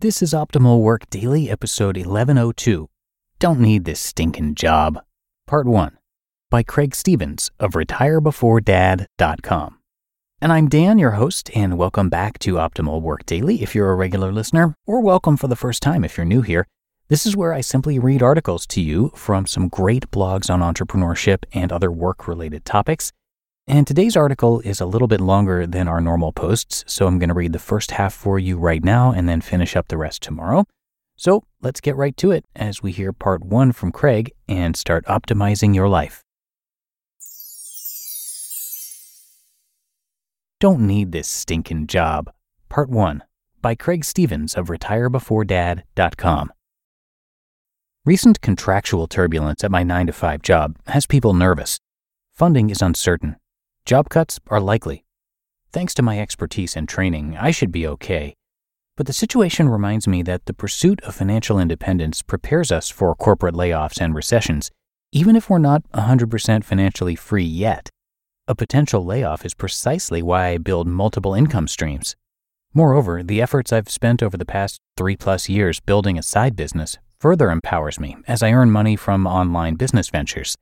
This is Optimal Work Daily, episode 1102. Don't Need This Stinking Job, Part 1, by Craig Stephens of RetireBeforeDad.com. And I'm Dan, your host, and welcome back to Optimal Work Daily if you're a regular listener, or welcome for the first time if you're new here. This is where I simply read articles to you from some great blogs on entrepreneurship and other work related topics and today's article is a little bit longer than our normal posts, so I'm going to read the first half for you right now and then finish up the rest tomorrow. So let's get right to it as we hear part one from Craig and start optimizing your life. Don't Need This Stinking Job, Part 1 by Craig Stephens of RetireBeforeDad.com. Recent contractual turbulence at my 9 to 5 job has people nervous. Funding is uncertain, Job cuts are likely. Thanks to my expertise and training, I should be okay. But the situation reminds me that the pursuit of financial independence prepares us for corporate layoffs and recessions, even if we're not 100% financially free yet. A potential layoff is precisely why I build multiple income streams. Moreover, the efforts I've spent over the past three plus years building a side business further empowers me as I earn money from online business ventures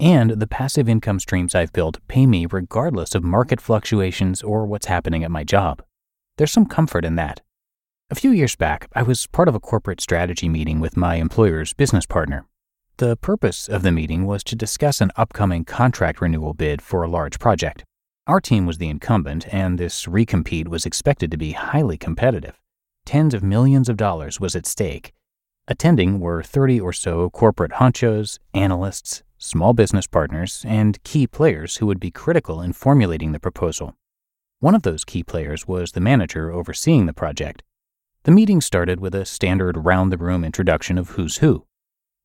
and the passive income streams I've built pay me regardless of market fluctuations or what's happening at my job. There's some comfort in that. A few years back, I was part of a corporate strategy meeting with my employer's business partner. The purpose of the meeting was to discuss an upcoming contract renewal bid for a large project. Our team was the incumbent, and this recompete was expected to be highly competitive. Tens of millions of dollars was at stake. Attending were 30 or so corporate honchos, analysts, small business partners, and key players who would be critical in formulating the proposal. One of those key players was the manager overseeing the project. The meeting started with a standard round the room introduction of who's who.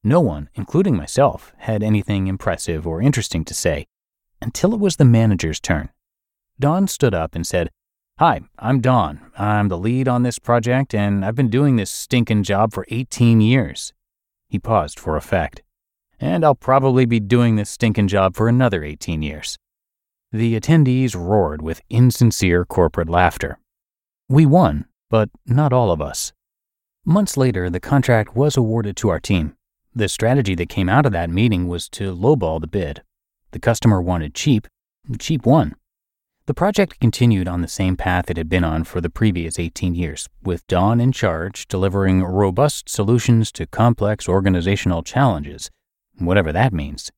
No one, including myself, had anything impressive or interesting to say until it was the manager's turn. Don stood up and said, Hi, I'm Don. I'm the lead on this project, and I've been doing this stinking job for 18 years. He paused for effect and I'll probably be doing this stinking job for another 18 years. The attendees roared with insincere corporate laughter. We won, but not all of us. Months later, the contract was awarded to our team. The strategy that came out of that meeting was to lowball the bid. The customer wanted cheap, cheap won. The project continued on the same path it had been on for the previous 18 years, with Don in charge delivering robust solutions to complex organizational challenges whatever that means.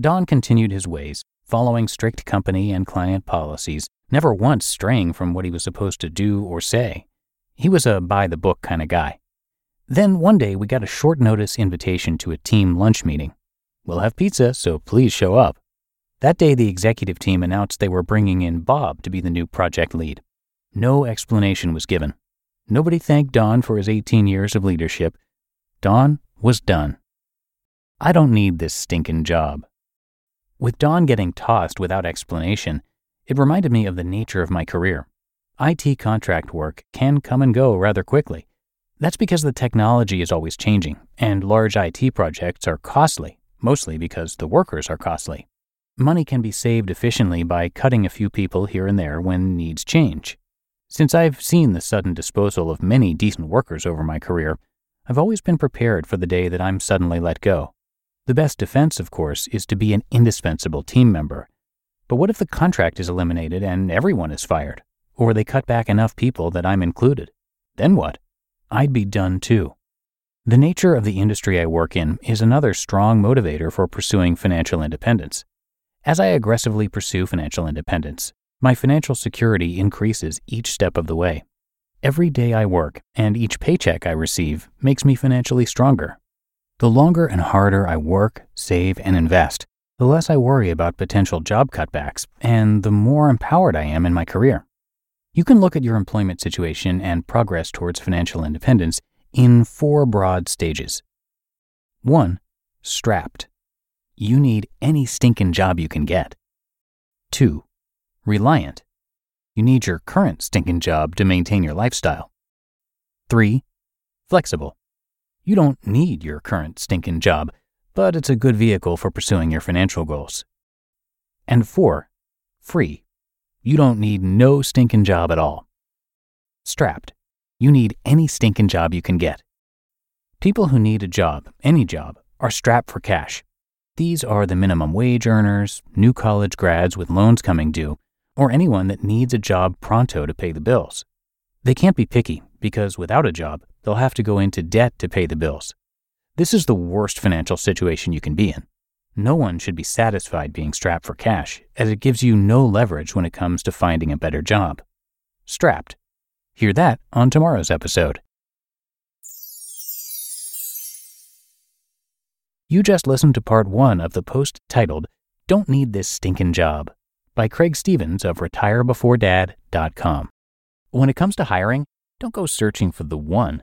Don continued his ways, following strict company and client policies, never once straying from what he was supposed to do or say. He was a by the book kind of guy. Then one day we got a short notice invitation to a team lunch meeting. We'll have pizza, so please show up. That day, the executive team announced they were bringing in Bob to be the new project lead. No explanation was given. Nobody thanked Don for his 18 years of leadership. Don was done. I don't need this stinking job. With Don getting tossed without explanation, it reminded me of the nature of my career. IT contract work can come and go rather quickly. That's because the technology is always changing, and large IT projects are costly, mostly because the workers are costly. Money can be saved efficiently by cutting a few people here and there when needs change. Since I've seen the sudden disposal of many decent workers over my career, I've always been prepared for the day that I'm suddenly let go. The best defense, of course, is to be an indispensable team member. But what if the contract is eliminated and everyone is fired? Or they cut back enough people that I'm included? Then what? I'd be done too. The nature of the industry I work in is another strong motivator for pursuing financial independence. As I aggressively pursue financial independence, my financial security increases each step of the way. Every day I work and each paycheck I receive makes me financially stronger the longer and harder I work, save, and invest, the less I worry about potential job cutbacks, and the more empowered I am in my career. You can look at your employment situation and progress towards financial independence in four broad stages. 1. Strapped. You need any stinking job you can get. 2. Reliant. You need your current stinking job to maintain your lifestyle. 3. Flexible. You don't need your current stinking job, but it's a good vehicle for pursuing your financial goals. And four, free. You don't need no stinking job at all. Strapped. You need any stinking job you can get. People who need a job, any job, are strapped for cash. These are the minimum wage earners, new college grads with loans coming due, or anyone that needs a job pronto to pay the bills. They can't be picky because without a job, they'll have to go into debt to pay the bills. This is the worst financial situation you can be in. No one should be satisfied being strapped for cash, as it gives you no leverage when it comes to finding a better job. Strapped. Hear that on tomorrow's episode. You just listened to part one of the post titled, Don't Need This Stinkin' Job by Craig Stephens of retirebeforedad.com. When it comes to hiring, don't go searching for the one,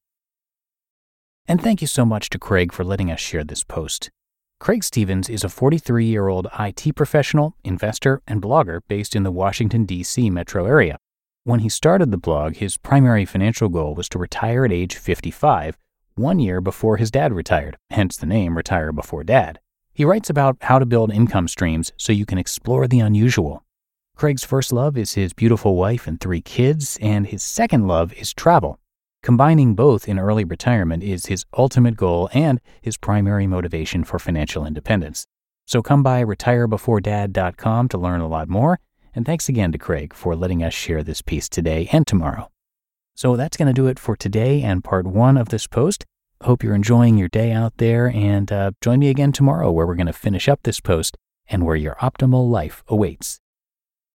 And thank you so much to Craig for letting us share this post. Craig Stephens is a 43 year old IT professional, investor, and blogger based in the Washington, D.C. metro area. When he started the blog, his primary financial goal was to retire at age 55, one year before his dad retired, hence the name Retire Before Dad. He writes about how to build income streams so you can explore the unusual. Craig's first love is his beautiful wife and three kids, and his second love is travel. Combining both in early retirement is his ultimate goal and his primary motivation for financial independence. So come by retirebeforedad.com to learn a lot more. And thanks again to Craig for letting us share this piece today and tomorrow. So that's going to do it for today and part one of this post. Hope you're enjoying your day out there and uh, join me again tomorrow where we're going to finish up this post and where your optimal life awaits.